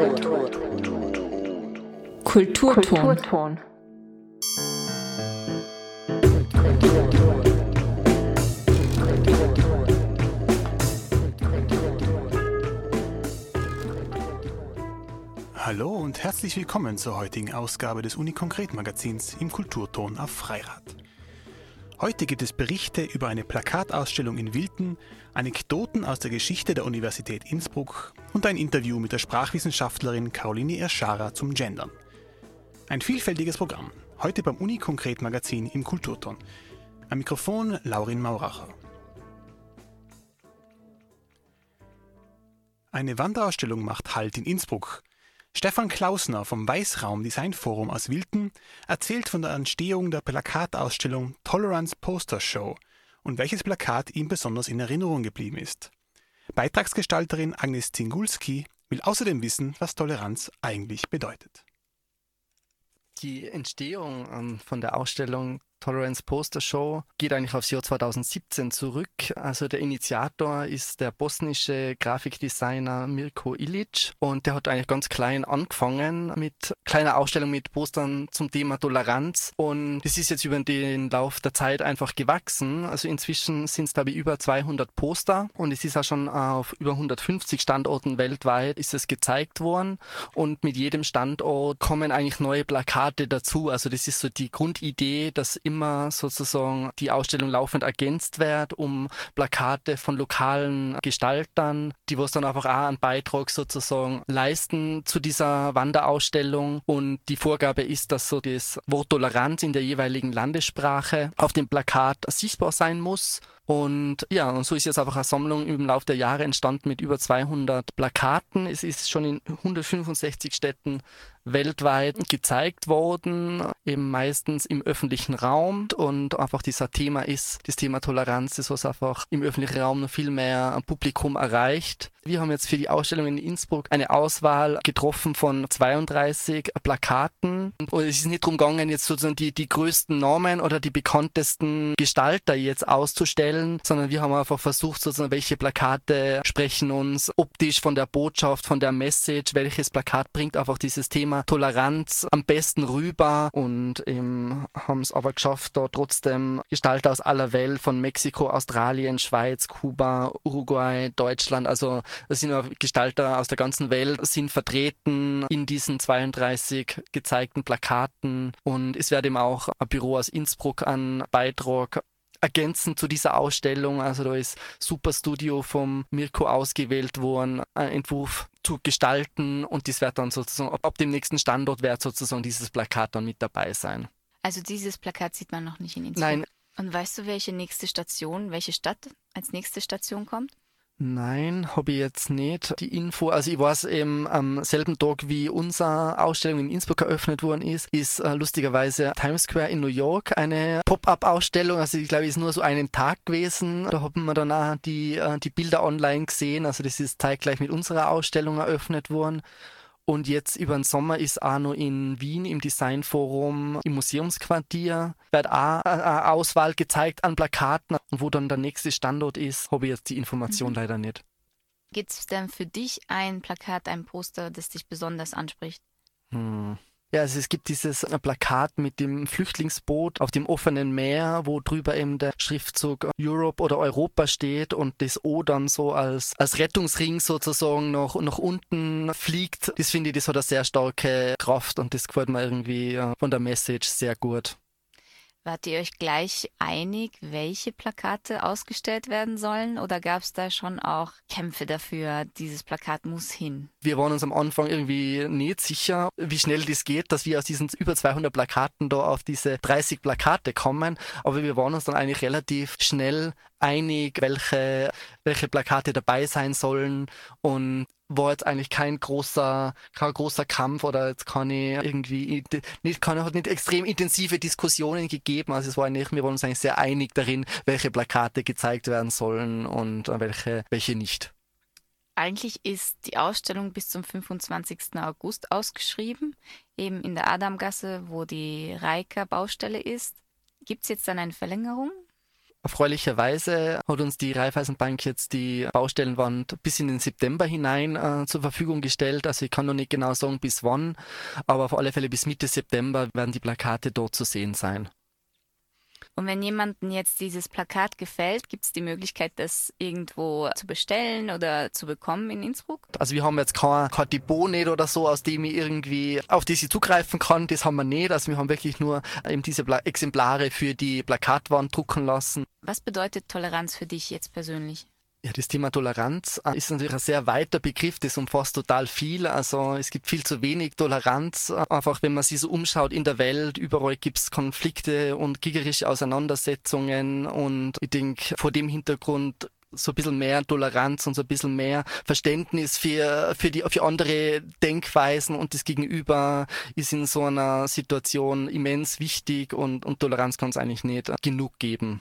Kulturton. Kulturton. Hallo und herzlich willkommen zur heutigen Ausgabe des Uni-Konkret Magazins im Kulturton auf Freirad. Heute gibt es Berichte über eine Plakatausstellung in Wilten, Anekdoten aus der Geschichte der Universität Innsbruck und ein Interview mit der Sprachwissenschaftlerin Caroline Erschara zum Gendern. Ein vielfältiges Programm, heute beim Uni-Konkret Magazin im Kulturton. Am Mikrofon Laurin Mauracher. Eine Wanderausstellung macht Halt in Innsbruck. Stefan Klausner vom Weißraum Design Forum aus Wilten erzählt von der Entstehung der Plakatausstellung Tolerance Poster Show und welches Plakat ihm besonders in Erinnerung geblieben ist. Beitragsgestalterin Agnes Zingulski will außerdem wissen, was Toleranz eigentlich bedeutet. Die Entstehung ähm, von der Ausstellung Tolerance Poster Show geht eigentlich aufs Jahr 2017 zurück. Also der Initiator ist der bosnische Grafikdesigner Mirko Ilic und der hat eigentlich ganz klein angefangen mit kleiner Ausstellung mit Postern zum Thema Toleranz und das ist jetzt über den Lauf der Zeit einfach gewachsen. Also inzwischen sind es glaube ich über 200 Poster und es ist auch schon auf über 150 Standorten weltweit ist es gezeigt worden und mit jedem Standort kommen eigentlich neue Plakate dazu. Also das ist so die Grundidee, dass immer sozusagen die Ausstellung laufend ergänzt wird um Plakate von lokalen Gestaltern, die was dann einfach auch einen Beitrag sozusagen leisten zu dieser Wanderausstellung. Und die Vorgabe ist, dass so das Wort Toleranz in der jeweiligen Landessprache auf dem Plakat sichtbar sein muss. Und ja, und so ist jetzt einfach eine Sammlung im Laufe der Jahre entstanden mit über 200 Plakaten. Es ist schon in 165 Städten weltweit gezeigt worden, eben meistens im öffentlichen Raum und einfach dieser Thema ist, das Thema Toleranz, das was einfach im öffentlichen Raum noch viel mehr Publikum erreicht. Wir haben jetzt für die Ausstellung in Innsbruck eine Auswahl getroffen von 32 Plakaten und es ist nicht darum gegangen, jetzt sozusagen die, die größten Namen oder die bekanntesten Gestalter jetzt auszustellen, sondern wir haben einfach versucht, sozusagen, welche Plakate sprechen uns optisch von der Botschaft, von der Message, welches Plakat bringt einfach dieses Thema Thema Toleranz am besten rüber und ähm, haben es aber geschafft, da trotzdem Gestalter aus aller Welt, von Mexiko, Australien, Schweiz, Kuba, Uruguay, Deutschland, also das sind Gestalter aus der ganzen Welt, sind vertreten in diesen 32 gezeigten Plakaten und es wird eben auch ein Büro aus Innsbruck an Beitrag ergänzend zu dieser Ausstellung. Also da ist Super Studio vom Mirko ausgewählt worden, ein Entwurf zu gestalten und das wird dann sozusagen, ab dem nächsten Standort wird sozusagen dieses Plakat dann mit dabei sein. Also dieses Plakat sieht man noch nicht in Innsbruck? Nein. Und weißt du, welche nächste Station, welche Stadt als nächste Station kommt? Nein, habe ich jetzt nicht die Info. Also ich weiß eben am selben Tag, wie unsere Ausstellung in Innsbruck eröffnet worden ist, ist äh, lustigerweise Times Square in New York eine Pop-up-Ausstellung. Also ich glaube, ist nur so einen Tag gewesen. Da haben wir dann auch die, äh, die Bilder online gesehen. Also das ist zeitgleich mit unserer Ausstellung eröffnet worden. Und jetzt über den Sommer ist noch in Wien im Designforum im Museumsquartier, wird auch eine Auswahl gezeigt an Plakaten. Und wo dann der nächste Standort ist, habe ich jetzt die Information mhm. leider nicht. Gibt es denn für dich ein Plakat, ein Poster, das dich besonders anspricht? Hm. Ja, also es gibt dieses äh, Plakat mit dem Flüchtlingsboot auf dem offenen Meer, wo drüber eben der Schriftzug Europe oder Europa steht und das O dann so als, als Rettungsring sozusagen nach, nach unten fliegt. Das finde ich, das hat eine sehr starke Kraft und das gefällt mir irgendwie äh, von der Message sehr gut. Wart ihr euch gleich einig, welche Plakate ausgestellt werden sollen oder gab es da schon auch Kämpfe dafür, dieses Plakat muss hin? Wir waren uns am Anfang irgendwie nicht sicher, wie schnell das geht, dass wir aus diesen über 200 Plakaten da auf diese 30 Plakate kommen, aber wir waren uns dann eigentlich relativ schnell einig, welche, welche Plakate dabei sein sollen und war jetzt eigentlich kein großer, kein großer Kampf oder jetzt ich irgendwie nicht, kann, hat nicht extrem intensive Diskussionen gegeben. Also es war eigentlich, wir waren uns eigentlich sehr einig darin, welche Plakate gezeigt werden sollen und welche, welche nicht. Eigentlich ist die Ausstellung bis zum 25. August ausgeschrieben, eben in der Adamgasse, wo die Reika Baustelle ist. Gibt es jetzt dann eine Verlängerung? Erfreulicherweise hat uns die Raiffeisenbank jetzt die Baustellenwand bis in den September hinein äh, zur Verfügung gestellt. Also ich kann noch nicht genau sagen, bis wann, aber auf alle Fälle bis Mitte September werden die Plakate dort zu sehen sein. Und wenn jemandem jetzt dieses Plakat gefällt, gibt es die Möglichkeit, das irgendwo zu bestellen oder zu bekommen in Innsbruck? Also wir haben jetzt kein, kein Depot nicht oder so, aus dem ich irgendwie auf die ich zugreifen kann. Das haben wir nicht. Also wir haben wirklich nur eben diese Exemplare für die Plakatwand drucken lassen. Was bedeutet Toleranz für dich jetzt persönlich? Ja, das Thema Toleranz äh, ist natürlich ein sehr weiter Begriff, das umfasst total viel. Also es gibt viel zu wenig Toleranz. Einfach wenn man sich so umschaut in der Welt, überall gibt es Konflikte und kriegerische Auseinandersetzungen und ich denke, vor dem Hintergrund so ein bisschen mehr Toleranz und so ein bisschen mehr Verständnis für, für, die, für andere Denkweisen und das Gegenüber ist in so einer Situation immens wichtig und, und Toleranz kann es eigentlich nicht genug geben.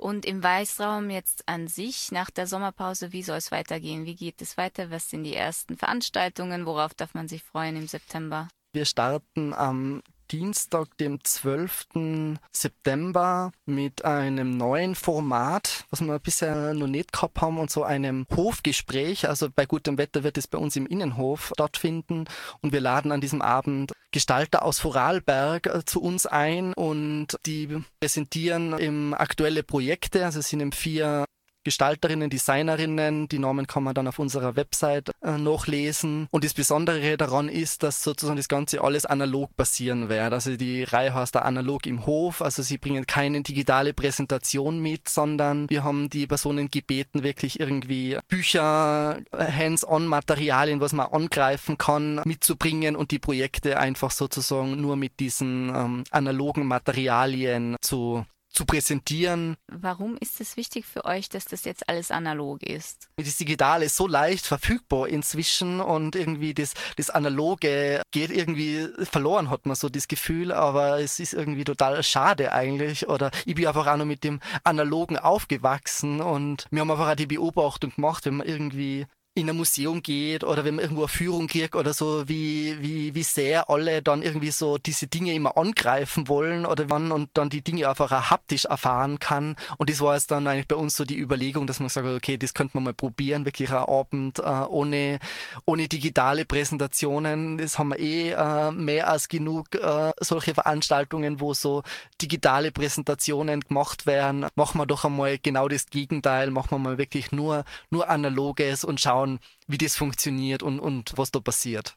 Und im Weißraum jetzt an sich nach der Sommerpause, wie soll es weitergehen? Wie geht es weiter? Was sind die ersten Veranstaltungen? Worauf darf man sich freuen im September? Wir starten am Dienstag, dem 12. September mit einem neuen Format, was wir bisher noch nicht gehabt haben, und so einem Hofgespräch. Also bei gutem Wetter wird es bei uns im Innenhof stattfinden und wir laden an diesem Abend Gestalter aus Vorarlberg äh, zu uns ein und die präsentieren im aktuelle Projekte. Also es sind eben vier Gestalterinnen, Designerinnen. Die Namen kann man dann auf unserer Website äh, nachlesen. Und das Besondere daran ist, dass sozusagen das Ganze alles analog passieren wird. Also die Reihe heißt da analog im Hof. Also sie bringen keine digitale Präsentation mit, sondern wir haben die Personen gebeten, wirklich irgendwie Bücher, Hands-on-Materialien, was man angreifen kann, mitzubringen und die Projekte einfach sozusagen nur mit diesen ähm, analogen Materialien zu zu präsentieren. Warum ist es wichtig für euch, dass das jetzt alles analog ist? Das Digitale ist so leicht verfügbar inzwischen und irgendwie das, das Analoge geht irgendwie verloren, hat man so das Gefühl, aber es ist irgendwie total schade eigentlich. Oder ich bin einfach auch noch mit dem Analogen aufgewachsen und wir haben einfach auch die Beobachtung gemacht, wenn man irgendwie in ein Museum geht oder wenn man irgendwo eine Führung kriegt oder so, wie, wie, wie sehr alle dann irgendwie so diese Dinge immer angreifen wollen oder wann und dann die Dinge einfach auch haptisch erfahren kann. Und das war jetzt dann eigentlich bei uns so die Überlegung, dass man sagt, okay, das könnte man mal probieren, wirklich ein Abend äh, ohne, ohne digitale Präsentationen. Das haben wir eh äh, mehr als genug äh, solche Veranstaltungen, wo so digitale Präsentationen gemacht werden. Machen wir doch einmal genau das Gegenteil, machen wir mal wirklich nur, nur analoges und schauen, schauen, wie das funktioniert und, und was da passiert.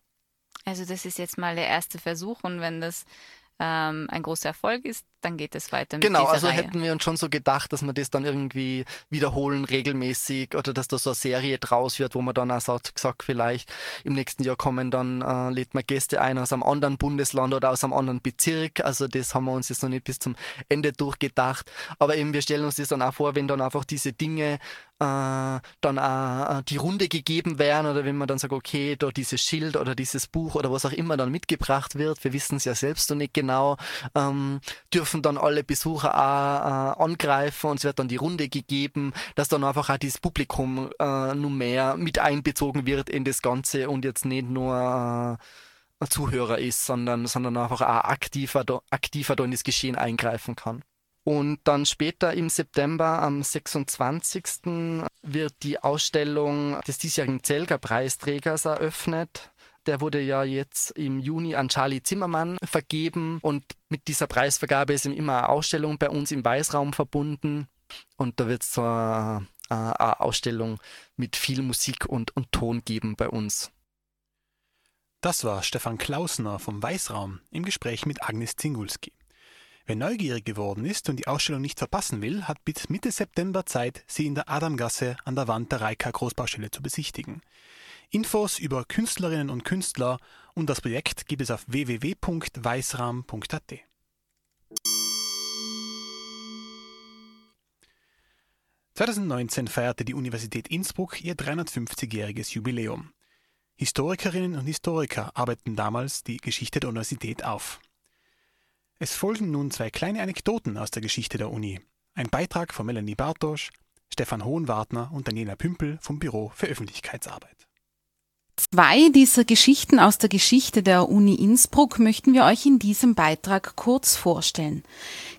Also das ist jetzt mal der erste Versuch und wenn das ähm, ein großer Erfolg ist, dann geht es weiter. Mit genau, also Reihe. hätten wir uns schon so gedacht, dass wir das dann irgendwie wiederholen regelmäßig oder dass da so eine Serie draus wird, wo man dann auch sagt, gesagt, vielleicht im nächsten Jahr kommen dann, äh, lädt man Gäste ein aus einem anderen Bundesland oder aus einem anderen Bezirk. Also das haben wir uns jetzt noch nicht bis zum Ende durchgedacht. Aber eben, wir stellen uns das dann auch vor, wenn dann einfach diese Dinge äh, dann auch äh, die Runde gegeben werden oder wenn man dann sagt, okay, da dieses Schild oder dieses Buch oder was auch immer dann mitgebracht wird, wir wissen es ja selbst noch nicht genau, ähm, dürfen dann alle Besucher auch äh, angreifen und es wird dann die Runde gegeben, dass dann einfach auch dieses Publikum äh, nur mehr mit einbezogen wird in das Ganze und jetzt nicht nur äh, Zuhörer ist, sondern, sondern einfach auch aktiver, aktiver da in das Geschehen eingreifen kann. Und dann später im September, am 26. wird die Ausstellung des diesjährigen Zelger-Preisträgers eröffnet. Der wurde ja jetzt im Juni an Charlie Zimmermann vergeben und mit dieser Preisvergabe ist immer eine Ausstellung bei uns im Weißraum verbunden. Und da wird es so eine, eine, Ausstellung mit viel Musik und, und Ton geben bei uns. Das war Stefan Klausner vom Weißraum im Gespräch mit Agnes Zingulski. Wer neugierig geworden ist und die Ausstellung nicht verpassen will, hat bis Mitte September Zeit, sie in der Adamgasse an der Wand der Reika Großbaustelle zu besichtigen. Infos über Künstlerinnen und Künstler und das Projekt gibt es auf www.weißram.at. (2019) feierte die Universität Innsbruck ihr 350-jähriges Jubiläum. Historikerinnen und Historiker arbeiteten damals die Geschichte der Universität auf. Es folgen nun zwei kleine Anekdoten aus der Geschichte der Uni. Ein Beitrag von Melanie Bartosch, Stefan Hohenwartner und Daniela Pümpel vom Büro für Öffentlichkeitsarbeit. Zwei dieser Geschichten aus der Geschichte der Uni Innsbruck möchten wir euch in diesem Beitrag kurz vorstellen.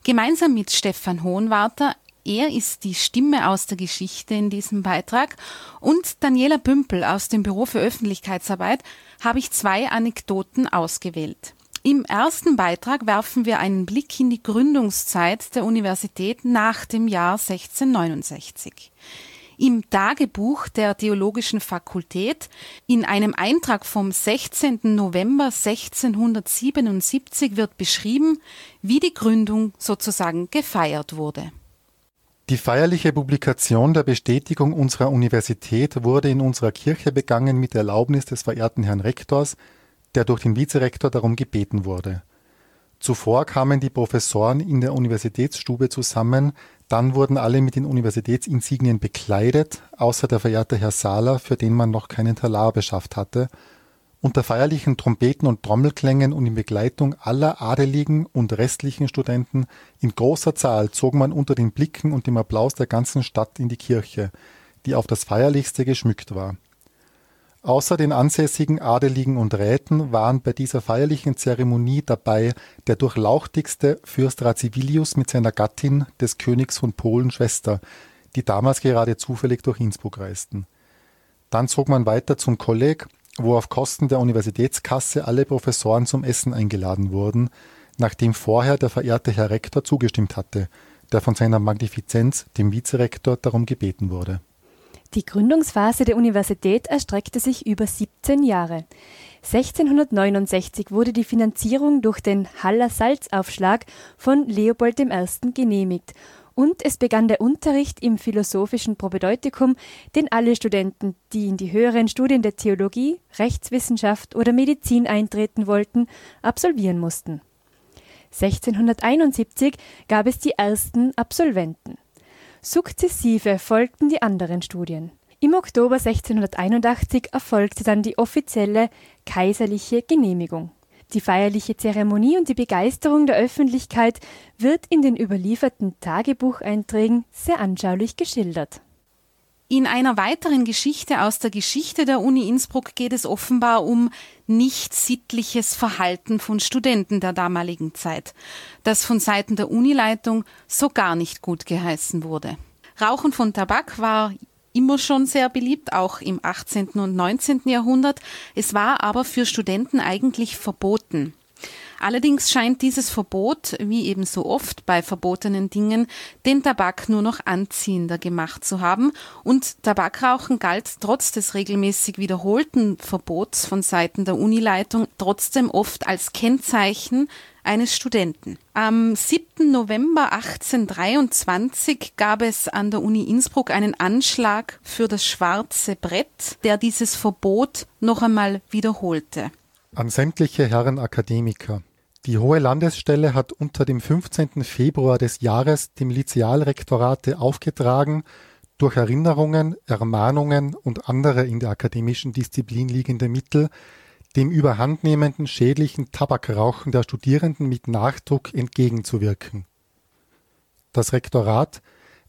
Gemeinsam mit Stefan Hohenwarter Er ist die Stimme aus der Geschichte in diesem Beitrag. Und Daniela Bümpel aus dem Büro für Öffentlichkeitsarbeit habe ich zwei Anekdoten ausgewählt. Im ersten Beitrag werfen wir einen Blick in die Gründungszeit der Universität nach dem Jahr 1669 im Tagebuch der Theologischen Fakultät in einem Eintrag vom 16. November 1677 wird beschrieben, wie die Gründung sozusagen gefeiert wurde. Die feierliche Publikation der Bestätigung unserer Universität wurde in unserer Kirche begangen mit Erlaubnis des verehrten Herrn Rektors, der durch den Vizerektor darum gebeten wurde. Zuvor kamen die Professoren in der Universitätsstube zusammen, dann wurden alle mit den Universitätsinsignien bekleidet, außer der verehrte Herr Sahler, für den man noch keinen Talar beschafft hatte. Unter feierlichen Trompeten und Trommelklängen und in Begleitung aller adeligen und restlichen Studenten in großer Zahl zog man unter den Blicken und dem Applaus der ganzen Stadt in die Kirche, die auf das feierlichste geschmückt war. Außer den ansässigen Adeligen und Räten waren bei dieser feierlichen Zeremonie dabei der durchlauchtigste Fürst Radzivilius mit seiner Gattin, des Königs von Polen Schwester, die damals gerade zufällig durch Innsbruck reisten. Dann zog man weiter zum Kolleg, wo auf Kosten der Universitätskasse alle Professoren zum Essen eingeladen wurden, nachdem vorher der verehrte Herr Rektor zugestimmt hatte, der von seiner Magnifizenz, dem Vizerektor, darum gebeten wurde die Gründungsphase der Universität erstreckte sich über 17 Jahre. 1669 wurde die Finanzierung durch den Haller Salzaufschlag von Leopold I. genehmigt und es begann der Unterricht im philosophischen Propedeutikum, den alle Studenten, die in die höheren Studien der Theologie, Rechtswissenschaft oder Medizin eintreten wollten, absolvieren mussten. 1671 gab es die ersten Absolventen. Sukzessive folgten die anderen Studien. Im Oktober 1681 erfolgte dann die offizielle kaiserliche Genehmigung. Die feierliche Zeremonie und die Begeisterung der Öffentlichkeit wird in den überlieferten Tagebucheinträgen sehr anschaulich geschildert. In einer weiteren Geschichte aus der Geschichte der Uni Innsbruck geht es offenbar um nicht sittliches Verhalten von Studenten der damaligen Zeit, das von Seiten der Unileitung so gar nicht gut geheißen wurde. Rauchen von Tabak war immer schon sehr beliebt, auch im 18. und 19. Jahrhundert. Es war aber für Studenten eigentlich verboten. Allerdings scheint dieses Verbot, wie eben so oft bei verbotenen Dingen, den Tabak nur noch anziehender gemacht zu haben und Tabakrauchen galt trotz des regelmäßig wiederholten Verbots von Seiten der Unileitung trotzdem oft als Kennzeichen eines Studenten. Am 7. November 1823 gab es an der Uni Innsbruck einen Anschlag für das schwarze Brett, der dieses Verbot noch einmal wiederholte. An sämtliche Herren Akademiker. Die Hohe Landesstelle hat unter dem 15. Februar des Jahres dem Lizialrektorate aufgetragen, durch Erinnerungen, Ermahnungen und andere in der akademischen Disziplin liegende Mittel dem überhandnehmenden schädlichen Tabakrauchen der Studierenden mit Nachdruck entgegenzuwirken. Das Rektorat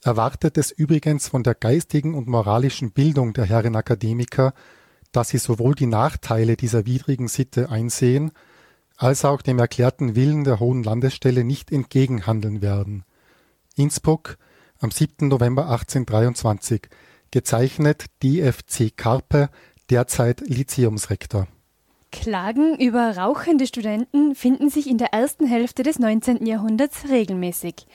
erwartet es übrigens von der geistigen und moralischen Bildung der Herren Akademiker dass sie sowohl die Nachteile dieser widrigen Sitte einsehen, als auch dem erklärten Willen der Hohen Landesstelle nicht entgegenhandeln werden. Innsbruck am 7. November 1823 gezeichnet DFC Karpe, derzeit Lyzeumsrektor. Klagen über rauchende Studenten finden sich in der ersten Hälfte des 19. Jahrhunderts regelmäßig.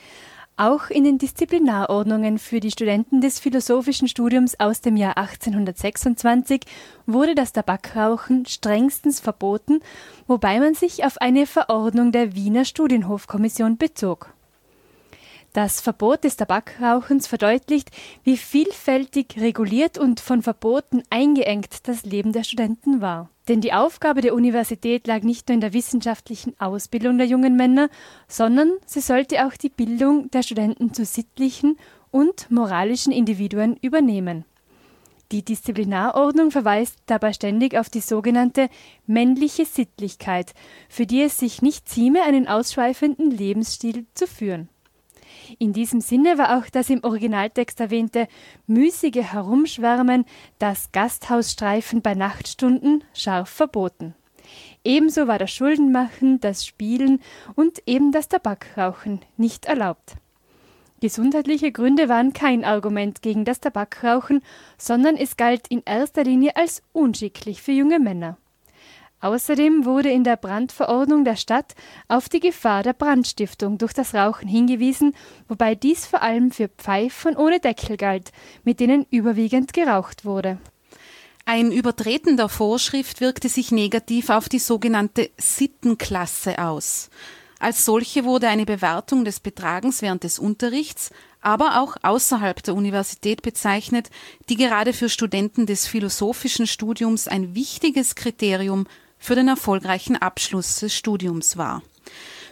Auch in den Disziplinarordnungen für die Studenten des philosophischen Studiums aus dem Jahr 1826 wurde das Tabakrauchen strengstens verboten, wobei man sich auf eine Verordnung der Wiener Studienhofkommission bezog. Das Verbot des Tabakrauchens verdeutlicht, wie vielfältig reguliert und von Verboten eingeengt das Leben der Studenten war. Denn die Aufgabe der Universität lag nicht nur in der wissenschaftlichen Ausbildung der jungen Männer, sondern sie sollte auch die Bildung der Studenten zu sittlichen und moralischen Individuen übernehmen. Die Disziplinarordnung verweist dabei ständig auf die sogenannte männliche Sittlichkeit, für die es sich nicht zieme, einen ausschweifenden Lebensstil zu führen. In diesem Sinne war auch das im Originaltext erwähnte müßige Herumschwärmen, das Gasthausstreifen bei Nachtstunden scharf verboten. Ebenso war das Schuldenmachen, das Spielen und eben das Tabakrauchen nicht erlaubt. Gesundheitliche Gründe waren kein Argument gegen das Tabakrauchen, sondern es galt in erster Linie als unschicklich für junge Männer. Außerdem wurde in der Brandverordnung der Stadt auf die Gefahr der Brandstiftung durch das Rauchen hingewiesen, wobei dies vor allem für Pfeifen ohne Deckel galt, mit denen überwiegend geraucht wurde. Ein Übertreten der Vorschrift wirkte sich negativ auf die sogenannte Sittenklasse aus. Als solche wurde eine Bewertung des Betragens während des Unterrichts, aber auch außerhalb der Universität bezeichnet, die gerade für Studenten des philosophischen Studiums ein wichtiges Kriterium für den erfolgreichen Abschluss des Studiums war.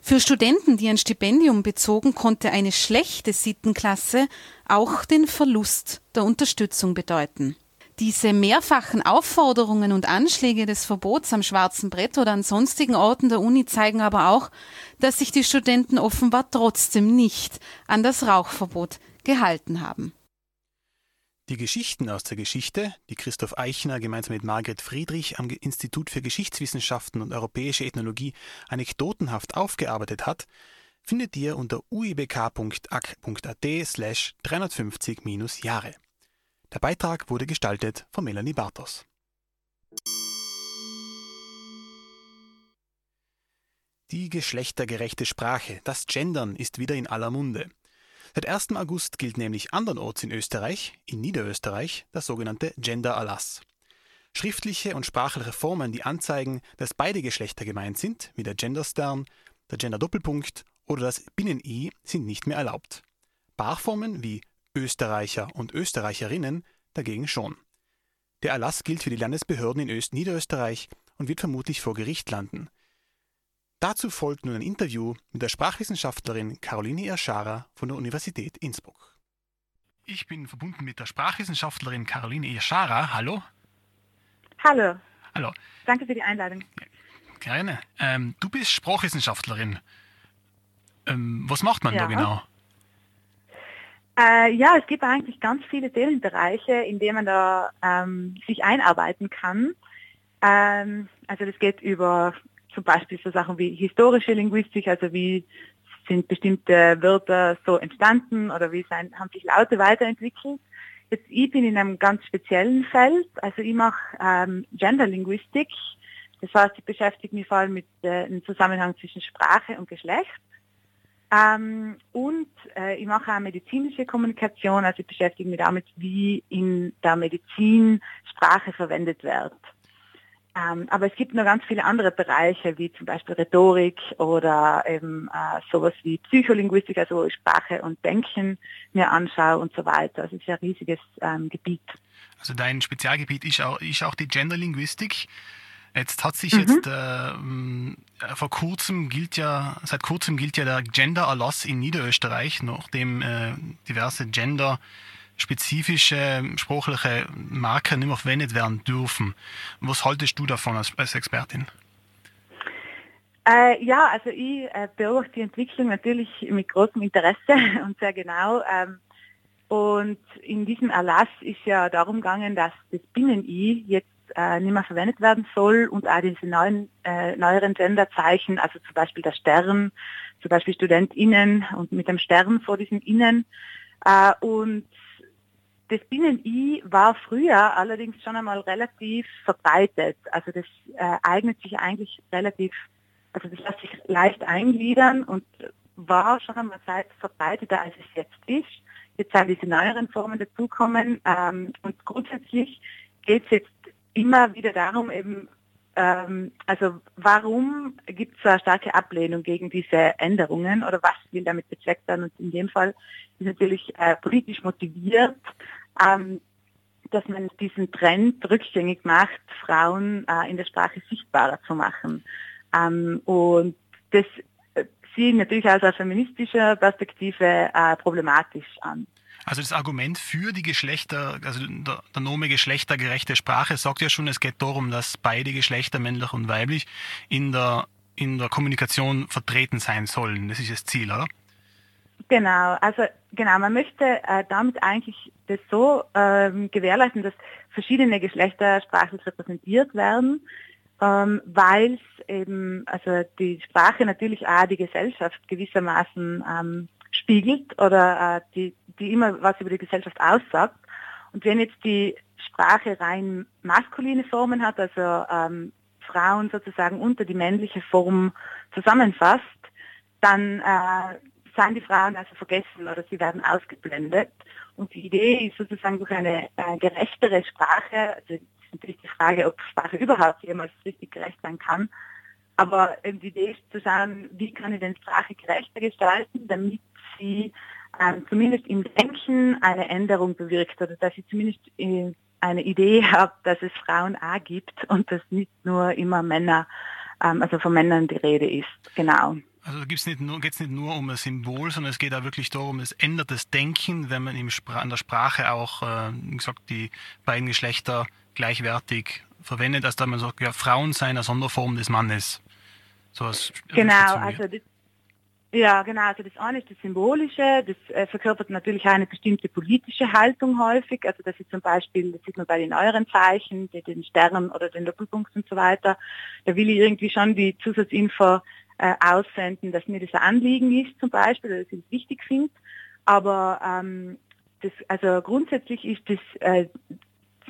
Für Studenten, die ein Stipendium bezogen, konnte eine schlechte Sittenklasse auch den Verlust der Unterstützung bedeuten. Diese mehrfachen Aufforderungen und Anschläge des Verbots am schwarzen Brett oder an sonstigen Orten der Uni zeigen aber auch, dass sich die Studenten offenbar trotzdem nicht an das Rauchverbot gehalten haben. Die Geschichten aus der Geschichte, die Christoph Eichner gemeinsam mit Margret Friedrich am Institut für Geschichtswissenschaften und Europäische Ethnologie anekdotenhaft aufgearbeitet hat, findet ihr unter uibk.ac.at slash 350-Jahre. Der Beitrag wurde gestaltet von Melanie Bartos. Die geschlechtergerechte Sprache, das Gendern, ist wieder in aller Munde. Seit 1. August gilt nämlich andernorts in Österreich, in Niederösterreich, das sogenannte Gender-Erlass. Schriftliche und sprachliche Formen, die anzeigen, dass beide Geschlechter gemeint sind, wie der Genderstern, der Gender-Doppelpunkt oder das Binnen-I, sind nicht mehr erlaubt. Barformen wie Österreicher und Österreicherinnen dagegen schon. Der Erlass gilt für die Landesbehörden in Öst Niederösterreich und wird vermutlich vor Gericht landen. Dazu folgt nun ein Interview mit der Sprachwissenschaftlerin Caroline Irschara von der Universität Innsbruck. Ich bin verbunden mit der Sprachwissenschaftlerin Caroline Irschara. Hallo. Hallo. Hallo. Danke für die Einladung. Gerne. Ähm, du bist Sprachwissenschaftlerin. Ähm, was macht man ja. da genau? Äh, ja, es gibt eigentlich ganz viele Themenbereiche, in denen man da ähm, sich einarbeiten kann. Ähm, also das geht über zum Beispiel so Sachen wie historische Linguistik, also wie sind bestimmte Wörter so entstanden oder wie sein, haben sich Laute weiterentwickelt. Jetzt, ich bin in einem ganz speziellen Feld, also ich mache ähm, Genderlinguistik. Das heißt, ich beschäftige mich vor allem mit äh, dem Zusammenhang zwischen Sprache und Geschlecht. Ähm, und äh, ich mache auch medizinische Kommunikation, also ich beschäftige mich damit, wie in der Medizin Sprache verwendet wird. Ähm, aber es gibt noch ganz viele andere Bereiche, wie zum Beispiel Rhetorik oder eben äh, sowas wie Psycholinguistik, also Sprache und Denken mir anschaue und so weiter. Also es ist ein riesiges ähm, Gebiet. Also dein Spezialgebiet ist auch, ist auch die Genderlinguistik. Jetzt hat sich mhm. jetzt äh, vor kurzem gilt ja, seit kurzem gilt ja der Gender-Erlass in Niederösterreich, nachdem äh, diverse Gender spezifische sprachliche Marker nicht mehr verwendet werden dürfen. Was haltest du davon als, als Expertin? Äh, ja, also ich äh, beobachte die Entwicklung natürlich mit großem Interesse und sehr genau. Ähm, und in diesem Erlass ist ja darum gegangen, dass das Binnen-I jetzt äh, nicht mehr verwendet werden soll und auch diese neuen, äh, neueren Genderzeichen, also zum Beispiel der Stern, zum Beispiel StudentInnen und mit dem Stern vor diesem Innen. Äh, und das Binnen-I war früher allerdings schon einmal relativ verbreitet. Also das äh, eignet sich eigentlich relativ, also das lässt sich leicht eingliedern und war schon einmal Zeit verbreiteter, als es jetzt ist. Jetzt sind diese neueren Formen dazukommen ähm, und grundsätzlich geht es jetzt immer wieder darum, eben, ähm, also warum gibt es eine starke Ablehnung gegen diese Änderungen oder was will damit bezweckt werden? Und in dem Fall ist natürlich äh, politisch motiviert, ähm, dass man diesen Trend rückgängig macht, Frauen äh, in der Sprache sichtbarer zu machen. Ähm, und das äh, sieht natürlich aus einer feministischen Perspektive äh, problematisch an. Also das Argument für die Geschlechter, also der, Nome geschlechtergerechte Sprache sagt ja schon, es geht darum, dass beide Geschlechter, männlich und weiblich, in der, in der Kommunikation vertreten sein sollen. Das ist das Ziel, oder? Genau, also genau, man möchte äh, damit eigentlich das so ähm, gewährleisten, dass verschiedene Geschlechter sprachlich repräsentiert werden, ähm, weil es eben, also die Sprache natürlich auch die Gesellschaft gewissermaßen ähm, spiegelt oder äh, die, die immer was über die Gesellschaft aussagt. Und wenn jetzt die Sprache rein maskuline Formen hat, also ähm, Frauen sozusagen unter die männliche Form zusammenfasst, dann äh, seien die Frauen also vergessen oder sie werden ausgeblendet. Und die Idee ist sozusagen durch eine äh, gerechtere Sprache, also ist natürlich die Frage, ob Sprache überhaupt jemals richtig gerecht sein kann, aber ähm, die Idee ist zu schauen, wie kann ich denn Sprache gerechter gestalten, damit sie ähm, zumindest im Denken eine Änderung bewirkt oder dass sie zumindest äh, eine Idee habe, dass es Frauen auch gibt und dass nicht nur immer Männer, ähm, also von Männern die Rede ist. Genau. Also geht es nicht, nur, nicht nur um ein Symbol, sondern es geht auch wirklich darum, es ändert das Denken, wenn man im Spra an der Sprache auch, äh, wie gesagt, die beiden Geschlechter gleichwertig verwendet, als dass man sagt, ja, Frauen seien eine Sonderform des Mannes. So genau, also das, ja, genau. Also das eine ist das Symbolische, das äh, verkörpert natürlich eine bestimmte politische Haltung häufig. Also das ist zum Beispiel, das sieht man bei den neueren Zeichen, den Sternen oder den Doppelpunkt und so weiter. Da will ich irgendwie schon die Zusatzinfo äh, aussenden, dass mir das ein Anliegen ist zum Beispiel, oder dass ich es wichtig finde. Aber ähm, das, also grundsätzlich ist das äh,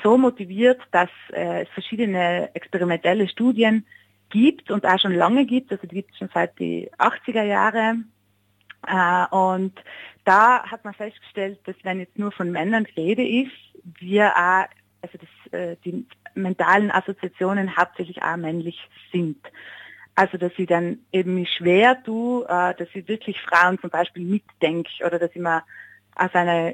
so motiviert, dass äh, verschiedene experimentelle Studien gibt und auch schon lange gibt, also die gibt es schon seit die 80er Jahre. Äh, und da hat man festgestellt, dass wenn jetzt nur von Männern Rede ist, wir auch, also das, äh, die mentalen Assoziationen hauptsächlich auch männlich sind. Also dass ich dann eben mich schwer tue, äh, dass ich wirklich Frauen zum Beispiel mitdenke oder dass ich mir aus einer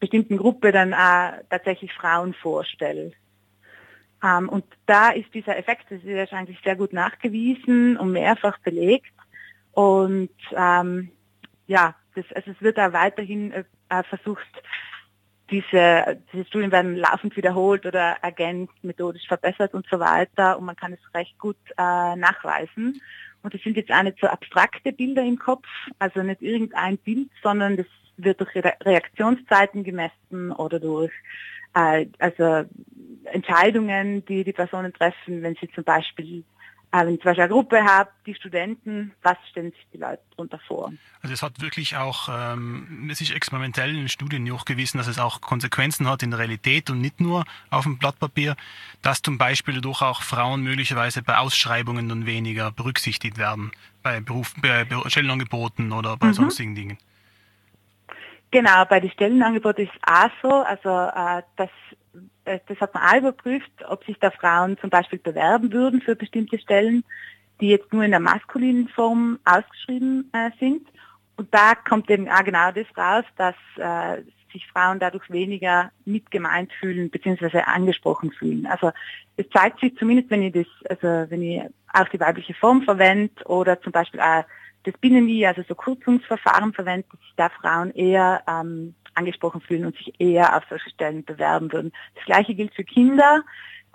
bestimmten Gruppe dann auch tatsächlich Frauen vorstelle. Ähm, und da ist dieser Effekt, das ist eigentlich sehr gut nachgewiesen und mehrfach belegt. Und ähm, ja, das, also es wird da weiterhin äh, versucht, diese, diese Studien werden laufend wiederholt oder ergänzt, methodisch verbessert und so weiter und man kann es recht gut äh, nachweisen. Und es sind jetzt auch nicht so abstrakte Bilder im Kopf, also nicht irgendein Bild, sondern das wird durch Reaktionszeiten gemessen oder durch äh, also Entscheidungen, die die Personen treffen, wenn sie zum Beispiel äh, wenn ich zum Beispiel eine Gruppe habe, die Studenten, was stellen sich die Leute darunter vor? Also es hat wirklich auch, ähm, es ist experimentell in Studien nachgewiesen, dass es auch Konsequenzen hat in der Realität und nicht nur auf dem Blatt Papier, dass zum Beispiel dadurch auch Frauen möglicherweise bei Ausschreibungen dann weniger berücksichtigt werden, bei, Beruf, bei Stellenangeboten oder bei mhm. sonstigen Dingen. Genau, bei den Stellenangeboten ist es auch so, also äh, das, äh, das hat man auch überprüft, ob sich da Frauen zum Beispiel bewerben würden für bestimmte Stellen, die jetzt nur in der maskulinen Form ausgeschrieben äh, sind. Und da kommt eben auch genau das raus, dass äh, sich Frauen dadurch weniger mitgemeint fühlen bzw. angesprochen fühlen. Also es zeigt sich zumindest, wenn ich das, also wenn ich auch die weibliche Form verwende oder zum Beispiel auch das Binnen-I, also so Kürzungsverfahren verwendet, sich da Frauen eher ähm, angesprochen fühlen und sich eher auf solche Stellen bewerben würden. Das gleiche gilt für Kinder,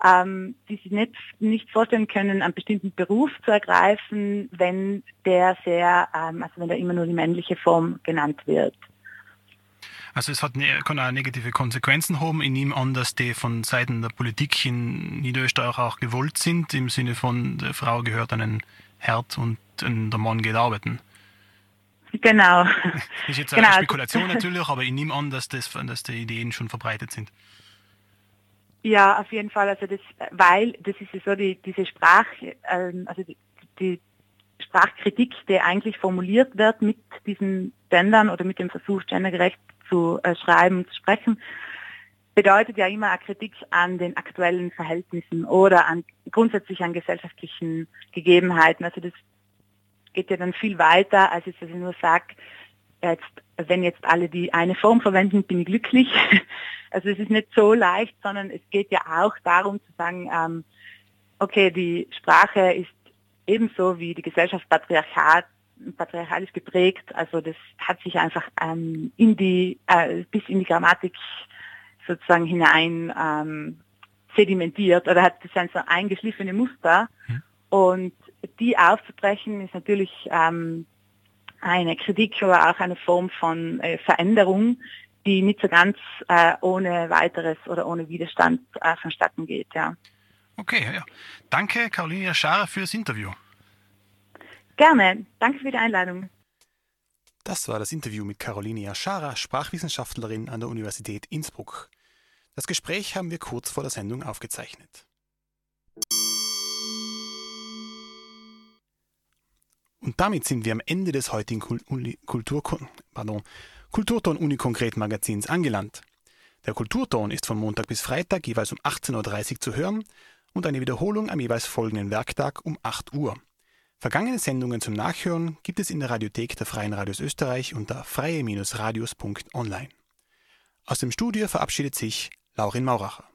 ähm, die sich nicht, nicht vorstellen können, einen bestimmten Beruf zu ergreifen, wenn der sehr, ähm, also wenn da immer nur die männliche Form genannt wird. Also es hat, ne, kann auch negative Konsequenzen haben. Ich nehme an, dass die von Seiten der Politik in Niederösterreich auch gewollt sind, im Sinne von, der Frau gehört einen Herd und der Mann geht arbeiten. Genau. Das ist jetzt eine genau. Spekulation natürlich, aber ich nehme an, dass, das, dass die Ideen schon verbreitet sind. Ja, auf jeden Fall. Also das, weil das ist ja so die, diese Sprach, ähm, also die, die Sprachkritik, die eigentlich formuliert wird mit diesen Gendern oder mit dem Versuch, gendergerecht zu äh, schreiben und zu sprechen, bedeutet ja immer eine Kritik an den aktuellen Verhältnissen oder an grundsätzlich an gesellschaftlichen Gegebenheiten. Also das geht ja dann viel weiter, als dass ich nur sage, jetzt, wenn jetzt alle die eine Form verwenden, bin ich glücklich. Also es ist nicht so leicht, sondern es geht ja auch darum zu sagen, ähm, okay, die Sprache ist ebenso wie die Gesellschaft patriarchat, patriarchalisch geprägt. Also das hat sich einfach ähm, in die, äh, bis in die Grammatik sozusagen hinein ähm, sedimentiert oder hat das so eingeschliffene Muster. Mhm. Und die aufzubrechen ist natürlich ähm, eine Kritik oder auch eine Form von äh, Veränderung, die nicht so ganz äh, ohne weiteres oder ohne Widerstand äh, vonstatten geht. Ja. Okay, ja. danke Carolina Schare für das Interview. Gerne, danke für die Einladung. Das war das Interview mit Caroline Jaschara, Sprachwissenschaftlerin an der Universität Innsbruck. Das Gespräch haben wir kurz vor der Sendung aufgezeichnet. Und damit sind wir am Ende des heutigen Kultur Pardon, Kulturton Uni Konkret Magazins angelangt. Der Kulturton ist von Montag bis Freitag jeweils um 18.30 Uhr zu hören und eine Wiederholung am jeweils folgenden Werktag um 8 Uhr. Vergangene Sendungen zum Nachhören gibt es in der Radiothek der Freien Radios Österreich unter freie-radios.online. Aus dem Studio verabschiedet sich Laurin Mauracher.